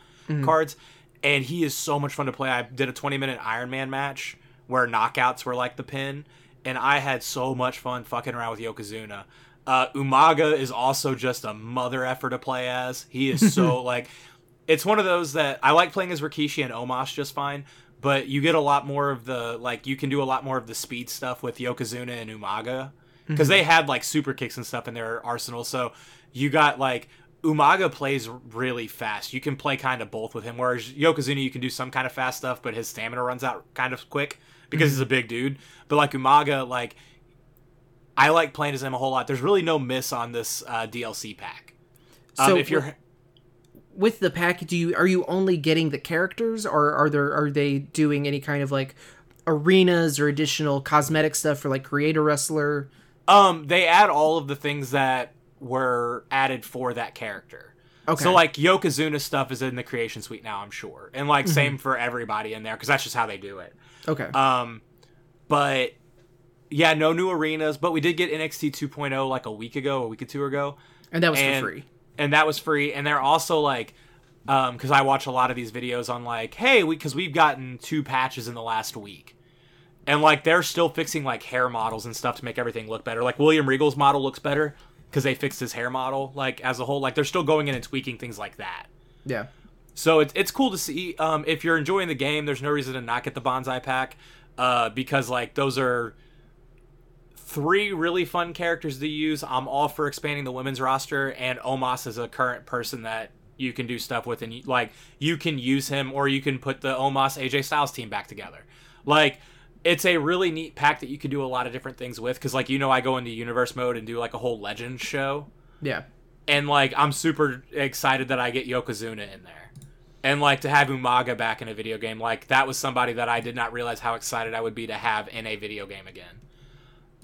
cards. And he is so much fun to play. I did a 20 minute Iron Man match where knockouts were like the pin, and I had so much fun fucking around with Yokozuna. Uh, Umaga is also just a mother effort to play as. He is so [laughs] like, it's one of those that I like playing as Rikishi and Omos just fine, but you get a lot more of the like you can do a lot more of the speed stuff with Yokozuna and Umaga because they had like super kicks and stuff in their arsenal. So you got like Umaga plays really fast. You can play kind of both with him. Whereas Yokozuna, you can do some kind of fast stuff, but his stamina runs out kind of quick because he's a big dude. But like Umaga, like I like playing as him a whole lot. There's really no miss on this uh, DLC pack. Um, So if you're with- with the pack, do you are you only getting the characters, or are there are they doing any kind of like arenas or additional cosmetic stuff for like creator wrestler? Um, they add all of the things that were added for that character. Okay. So like Yokozuna stuff is in the creation suite now, I'm sure, and like same for everybody in there because that's just how they do it. Okay. Um, but yeah, no new arenas, but we did get NXT 2.0 like a week ago, a week or two ago, and that was and- for free. and that was free. And they're also like, um, because I watch a lot of these videos on like, hey, we because we've gotten two patches in the last week. And like they're still fixing like hair models and stuff to make everything look better. Like William Regal's model looks better because they fixed his hair model. Like as a whole, like they're still going in and tweaking things like that. Yeah. So it's it's cool to see. Um, if you're enjoying the game, there's no reason to not get the Banzai pack, uh, because like those are three really fun characters to use. I'm all for expanding the women's roster, and Omos is a current person that you can do stuff with, and you, like you can use him, or you can put the Omos AJ Styles team back together. Like it's a really neat pack that you can do a lot of different things with, because like you know I go into universe mode and do like a whole legend show Yeah. and like I'm super excited that I get Yokozuna in there, and like to have Umaga back in a video game. Like that was somebody that I did not realize how excited I would be to have in a video game again.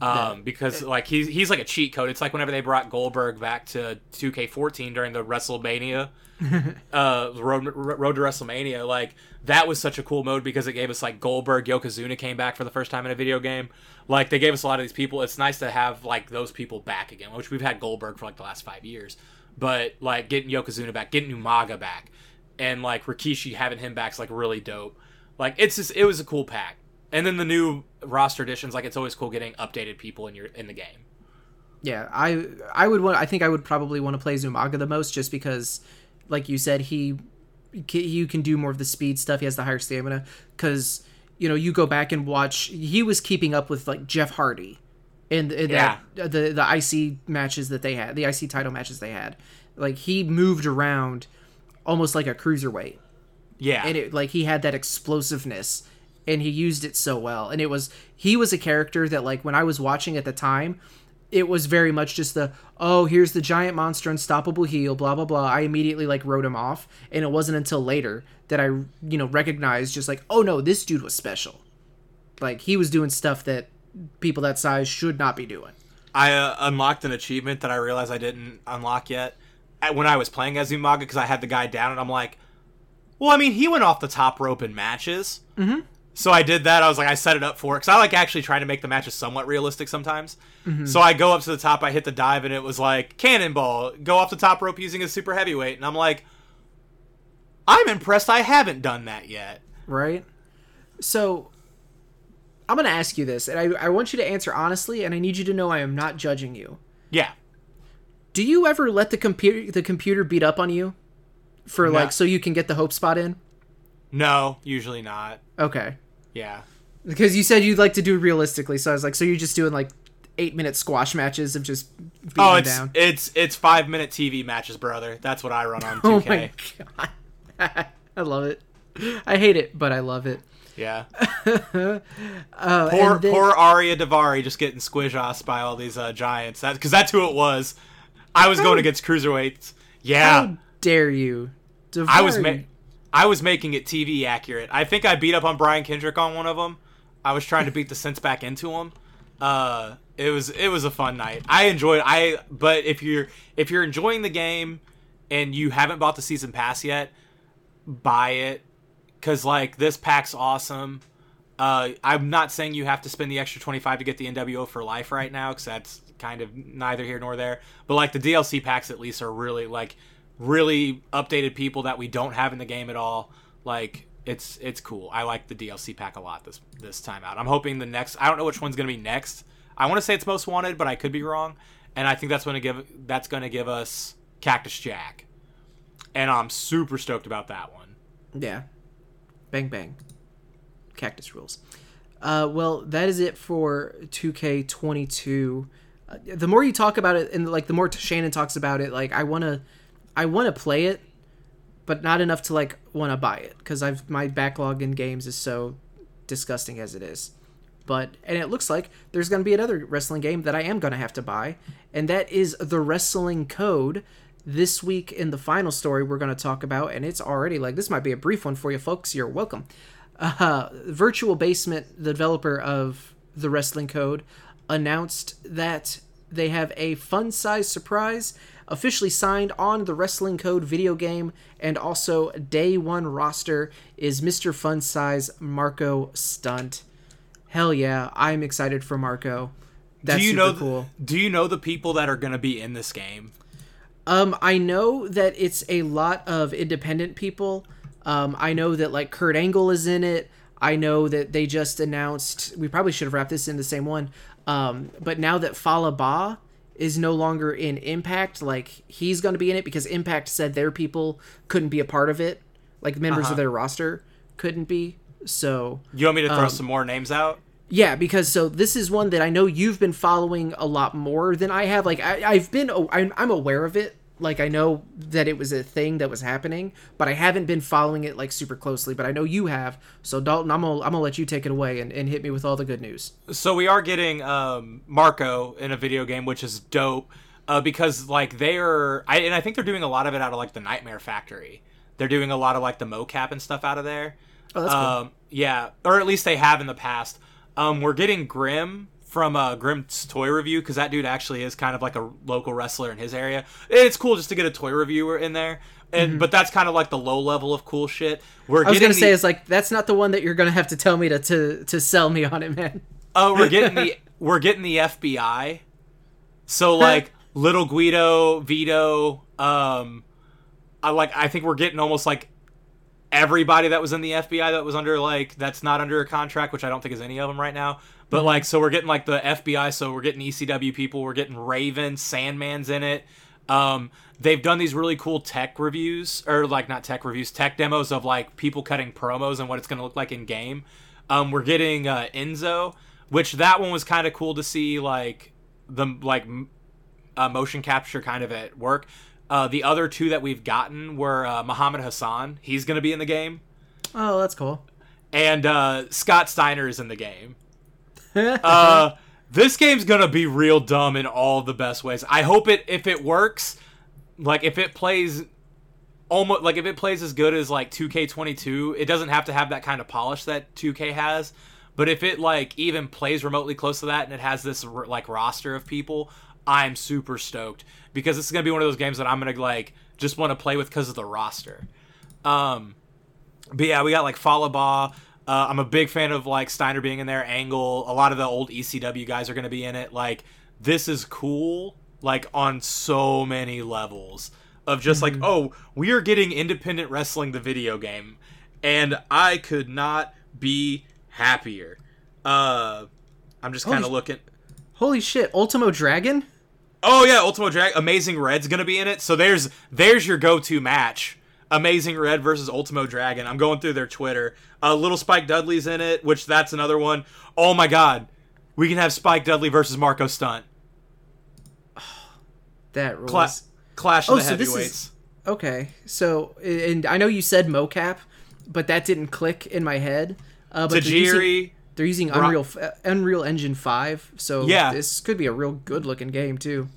Um, because like he's he's like a cheat code. It's like whenever they brought Goldberg back to 2K14 during the WrestleMania, [laughs] uh, road road to WrestleMania. Like that was such a cool mode because it gave us like Goldberg, Yokozuna came back for the first time in a video game. Like they gave us a lot of these people. It's nice to have like those people back again, which we've had Goldberg for like the last five years. But like getting Yokozuna back, getting Umaga back, and like Rikishi having him back is like really dope. Like it's just it was a cool pack. And then the new roster additions, like it's always cool getting updated people in your in the game. Yeah, I I would want. I think I would probably want to play Zumaga the most, just because, like you said, he you can do more of the speed stuff. He has the higher stamina. Because you know, you go back and watch. He was keeping up with like Jeff Hardy, in, in that the the IC matches that they had, the IC title matches they had. Like he moved around almost like a cruiserweight, Yeah, and it like he had that explosiveness and he used it so well. And it was he was a character that like when i was watching at the time it was very much just the oh here's the giant monster unstoppable heel blah blah blah. I immediately like wrote him off. And it wasn't until later that i you know recognized just like oh no this dude was special. Like he was doing stuff that people that size should not be doing. I uh, unlocked an achievement that I realized I didn't unlock yet. When I was playing as Umaga because I had the guy down and I'm like, well, I mean, he went off the top rope in matches. Mm-hmm. So I did that. I was like, I set it up for it because I like actually trying to make the matches somewhat realistic sometimes. Mm-hmm. So I go up to the top, I hit the dive, and it was like cannonball, go off the top rope using a super heavyweight, and I'm like, I'm impressed. I haven't done that yet. right so i'm gonna ask you this and I, I want you to answer honestly and i need you to know i am not judging you Yeah, Do you ever let the computer the computer beat up on you for No. like so you can get the hope spot in? No, usually not. Okay. Yeah. Because you said you'd like to do realistically, so I was like, so you're just doing like eight minute squash matches of just beating Oh, it's down. it's it's five minute TV matches, brother. That's what I run on 2K. [laughs] Oh my god. [laughs] I love it. I hate it, but I love it. Yeah. [laughs] Uh, Poor then- poor Arya Daivari just getting squished by all these uh, giants. That because that's who it was. I was going against cruiserweights. Yeah. How dare you? I was Daivari. I was making it TV accurate. I think I beat up on Brian Kendrick on one of them. I was trying to beat the sense back into him. Uh, it was it was a fun night. I enjoyed. I but if you're if you're enjoying the game and you haven't bought the season pass yet, buy it because like this pack's awesome. Uh, I'm not saying you have to spend the extra 25 to get the NWO for life right now because that's kind of neither here nor there. But like the DLC packs at least are really like really updated people that we don't have in the game at all. Like it's it's cool. I like the DLC pack a lot this this time out. I'm hoping the next I don't know which one's gonna be next. I want to say it's most wanted, but I could be wrong. And I think that's gonna give that's gonna give us Cactus Jack, and I'm super stoked about that one. Yeah. Bang bang. Cactus rules. Uh, well, that is it for 2K22. Uh, the more you talk about it, and like the more Shannon talks about it, like I wanna, I wanna play it, but not enough to like wanna buy it because I've my backlog in games is so disgusting as it is. But and it looks like there's gonna be another wrestling game that I am gonna have to buy, and that is the Wrestling Code. This week in the final story we're gonna talk about, and it's already like this might be a brief one for you folks. You're welcome. Uh, Virtual Basement, the developer of the Wrestling Code, announced that they have a fun size surprise officially signed on the Wrestling Code video game, and also day one roster is Mr. Fun Size Marco Stunt. Hell yeah, I'm excited for Marco. That's do you super know? cool. Do you know the people that are gonna be in this game? Um, I know that it's a lot of independent people. Um, I know that like Kurt Angle is in it. I know that they just announced. We probably should have wrapped this in the same one. Um, but now that Fallah Bahh is no longer in Impact, like he's going to be in it because Impact said their people couldn't be a part of it, like members Uh-huh. of their roster couldn't be. So You want me to throw Um, some more names out? yeah, because so this is one that I know you've been following a lot more than I have. Like I, I've been, I'm, I'm aware of it. Like I know that it was a thing that was happening, but I haven't been following it like super closely. But I know you have. So Dalton, I'm gonna, I'm gonna let you take it away and, and hit me with all the good news. So we are getting um, Marco in a video game, which is dope. Uh, because like they are, I, and I think they're doing a lot of it out of like the Nightmare Factory. They're doing a lot of like the mocap and stuff out of there. Oh, that's cool. Um, yeah, or at least they have in the past. Um, we're getting Grim from uh, Grim's toy review because that dude actually is kind of like a local wrestler in his area. It's cool just to get a toy reviewer in there, and but that's kind of like the low level of cool shit. We're Mm-hmm. I was gonna say is like that's not the one that you're gonna have to tell me to to, to sell me on it, man. Oh, we're getting the [laughs] we're getting the FBI. So like little Guido, Vito, um I like I think we're getting almost like everybody that was in the FBI that was under like that's not under a contract, which I don't think is any of them right now. But like so we're getting like the FBI, so we're getting ECW people, we're getting Raven, Sandman's in it. Um they've done these really cool tech reviews or like not tech reviews, tech demos of like people cutting promos and what it's going to look like in game. Um we're getting uh Enzo, which that one was kind of cool to see like the like uh, motion capture kind of at work. Uh, the other two that we've gotten were uh, Muhammad Hassan. He's going to be in the game, Oh, that's cool. and uh, Scott Steiner is in the game. [laughs] Uh, this game's to be real dumb in all the best ways. I hope it if it works, like if it plays almost like if it plays as good as like 2K22, it doesn't have to have that kind of polish that 2K has. But if it like even plays remotely close to that and it has this like roster of people, I'm super stoked because this is gonna be one of those games that I'm gonna like just want to play with because of the roster. Um, but yeah, we got like Fallah Bahh. Uh, I'm a big fan of like Steiner being in there. Angle. A lot of the old ECW guys are gonna be in it. Like this is cool. Like on so many levels of just like oh we are getting independent wrestling the video game, and I could not be happier. Uh, I'm just kind of looking. Holy shit, Ultimo Dragon. Oh yeah, Ultimo Drag Amazing Red's gonna be in it. So there's there's your go-to match. Amazing Red versus Ultimo Dragon. I'm going through their Twitter. Uh, Little Spike Dudley's in it, which that's another one. Oh my god, we can have Spike Dudley versus Marco Stunt. [sighs] That rules. Cla- Clash of Oh, the so this heavyweights. is- okay, so and I know you said mocap, but that didn't click in my head. Uh, but they're using, Tajiri. they're using Unreal Unreal Engine Five, so Yeah. this could be a real good looking game too.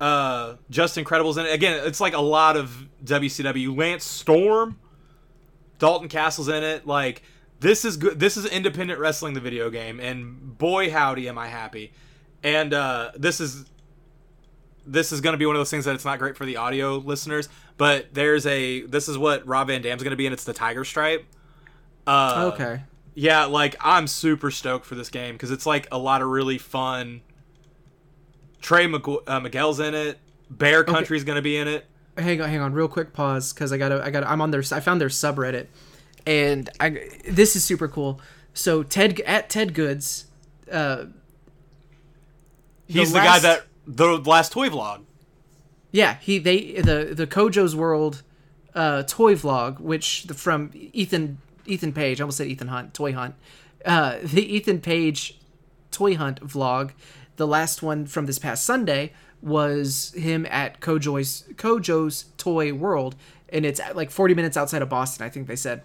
Uh Justin Credible's in it. Again, it's like a lot of WCW. Lance Storm, Dalton Castle's in it. Like this is good. This is independent wrestling, the video game, and boy howdy am I happy. And uh this is this is going to be one of those things that it's not great for the audio listeners, but there's a this is what Rob Van Dam's going to be in. It's the Tiger Stripe. Uh, okay, Yeah, like I'm super stoked for this game because it's like a lot of really fun. Trey Mc- uh, Miguel's in it. Bear Country's gonna be in it. hang on, hang on, real quick pause because I gotta, I gotta, I'm on their, I found their subreddit, and I, this is super cool. So Ted at Ted Goods, uh, He's the, guy last- that the last toy vlog. Yeah, he they the the Kojo's World uh, toy vlog, which the, from Ethan Ethan Page, I almost said Ethan Hunt, Toy Hunt. Uh, the Ethan Page Toy Hunt vlog, the last one from this past Sunday was him at Kojo's Kojo's Toy World, and it's at like 40 minutes outside of Boston, I think they said.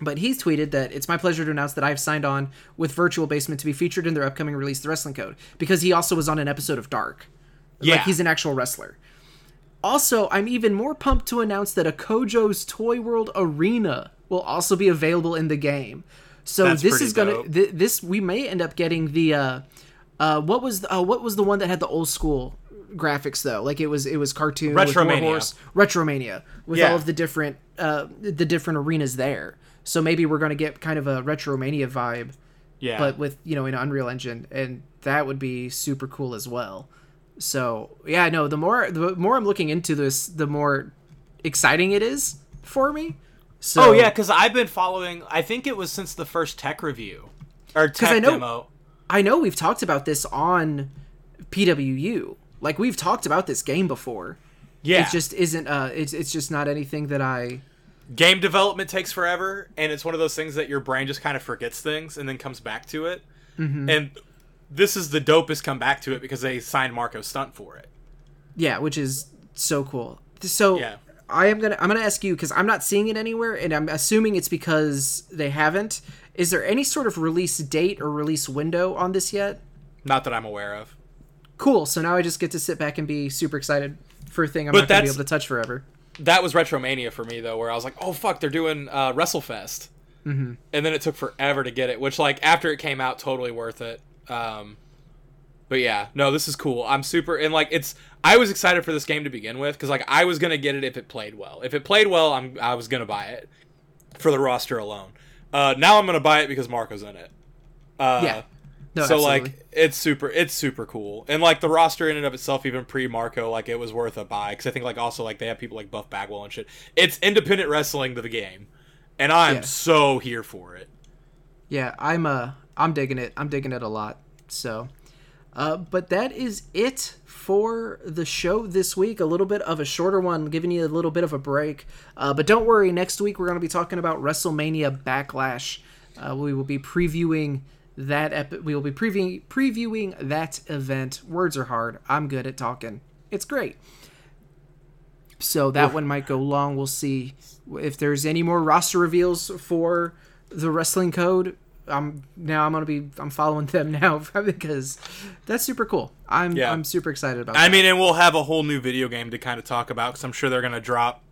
But he's tweeted that it's my pleasure to announce that I've signed on with Virtual Basement to be featured in their upcoming release, The Wrestling Code, because he also was on an episode of Dark. Yeah. Like he's an actual wrestler. Also, I'm even more pumped to announce that a Kojo's Toy World Arena will also be available in the game. So That's this is gonna th- this we may end up getting the uh uh what was the, uh, what was the one that had the old school graphics though like it was it was cartoon Retromania. Warhorse, Retromania with Yeah. all of the different uh the different arenas there. So maybe we're gonna get kind of a Retromania vibe Yeah, but with you know an Unreal Engine, and that would be super cool as well. So yeah, no, the more the more I'm looking into this, the more exciting it is for me. So oh yeah, because I've been following. I think it was since the first tech review or tech I know- demo. I know we've talked about this on PWU. Like we've talked about this game before. Yeah, It just isn't. Uh, it's it's just not anything that I. game development takes forever, and it's one of those things that your brain just kind of forgets things and then comes back to it. Mm-hmm. And this is the dopest come back to it because they signed Marco Stunt for it. Yeah, which is so cool. So Yeah. I am gonna I'm gonna ask you because I'm not seeing it anywhere, and I'm assuming it's because they haven't. Is there any sort of release date or release window on this yet? Not that I'm aware of. Cool. So now I just get to sit back and be super excited for a thing I'm But not gonna be able to touch forever. that was Retromania for me though, where I was like, oh fuck, they're doing uh, WrestleFest, mm-hmm. and then it took forever to get it. Which like after it came out, totally worth it. Um, but yeah, no, this is cool. I'm super and like it's. I was excited for this game to begin with because like I was gonna get it if it played well. If it played well, I'm I was gonna buy it for the roster alone. Uh, now I'm gonna buy it because Marco's in it. Uh, Yeah. No, so absolutely. like it's super it's super cool and like the roster in and of itself even pre marco like it was worth a buy because i think like also like they have people like buff bagwell and shit it's independent wrestling to the game and i'm Yeah. so here for it yeah, I'm uh I'm digging it. I'm digging it a lot. So, uh, but that is it for the show this week. A little bit of a shorter one, giving you a little bit of a break. Uh, but don't worry, next week we're going to be talking about WrestleMania Backlash. Uh, we will be previewing that. We will be previewing previewing that event. Words are hard. I'm good at talking. It's great. So that one might go long. We'll see if there's any more roster reveals for the wrestling code. I'm now I'm gonna be I'm following them now [laughs] because that's super cool. I'm Yeah. I'm super excited about. i that. mean and we'll have a whole new video game to kind of talk about because i'm sure they're gonna drop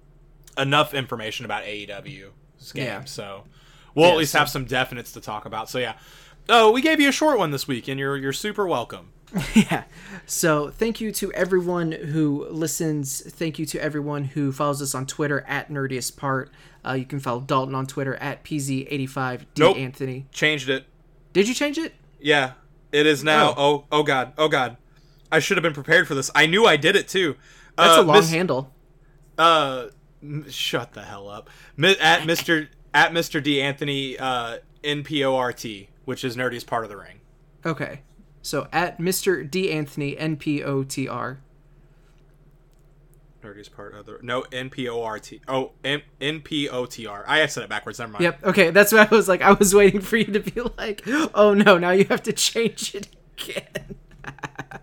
enough information about AEW game Yeah. so we'll Yeah, at least so- have some definites to talk about so yeah oh we gave you a short one this week and you're you're super welcome [laughs] yeah. So thank you to everyone who listens. Thank you to everyone who follows us on Twitter at Nerdiest Part. Uh, you can follow Dalton on Twitter at PZ85D Nope. Anthony. changed it Did you change it? Yeah, it is now. Oh, oh, god, oh god. I should have been prepared for this. I knew I did it too. That's uh, a long Miss- handle. Uh, m- shut the hell up. Mi- at [laughs] Mister at Mister D Anthony uh, N P O R T, which is nerdiest part of the ring. Okay. So at Mr. D Anthony N P O T R. Nerdiest part of the no N P O R T oh N N P O T R. I said it backwards. Never mind. Yep. Okay, that's what I was like. I was waiting for you to be like, "Oh no, now you have to change it again." [laughs]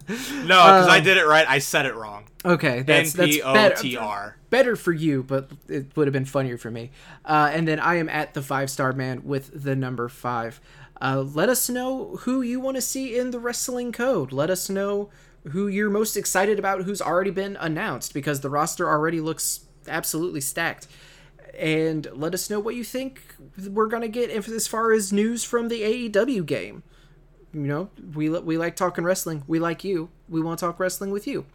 No, because I did it right. I said it wrong. Okay, N that's that's better, better for you, but it would have been funnier for me. Uh, and then I am at the five star man with the number five. Uh, let us know who you want to see in the wrestling code. Let us know who you're most excited about, who's already been announced, because the roster already looks absolutely stacked. And let us know what you think we're gonna get if, as far as news from the AEW game. You know, we we like talking wrestling. We like you. We want to talk wrestling with you.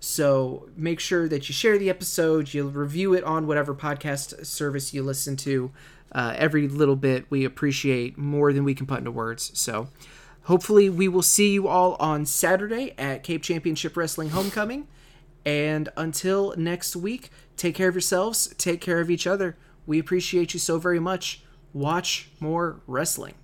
So make sure that you share the episode, you review it on whatever podcast service you listen to. Uh, every little bit we appreciate more than we can put into words. So hopefully we will see you all on Saturday at Cape Championship Wrestling Homecoming. And until next week, take care of yourselves, take care of each other. We appreciate you so very much. Watch more wrestling.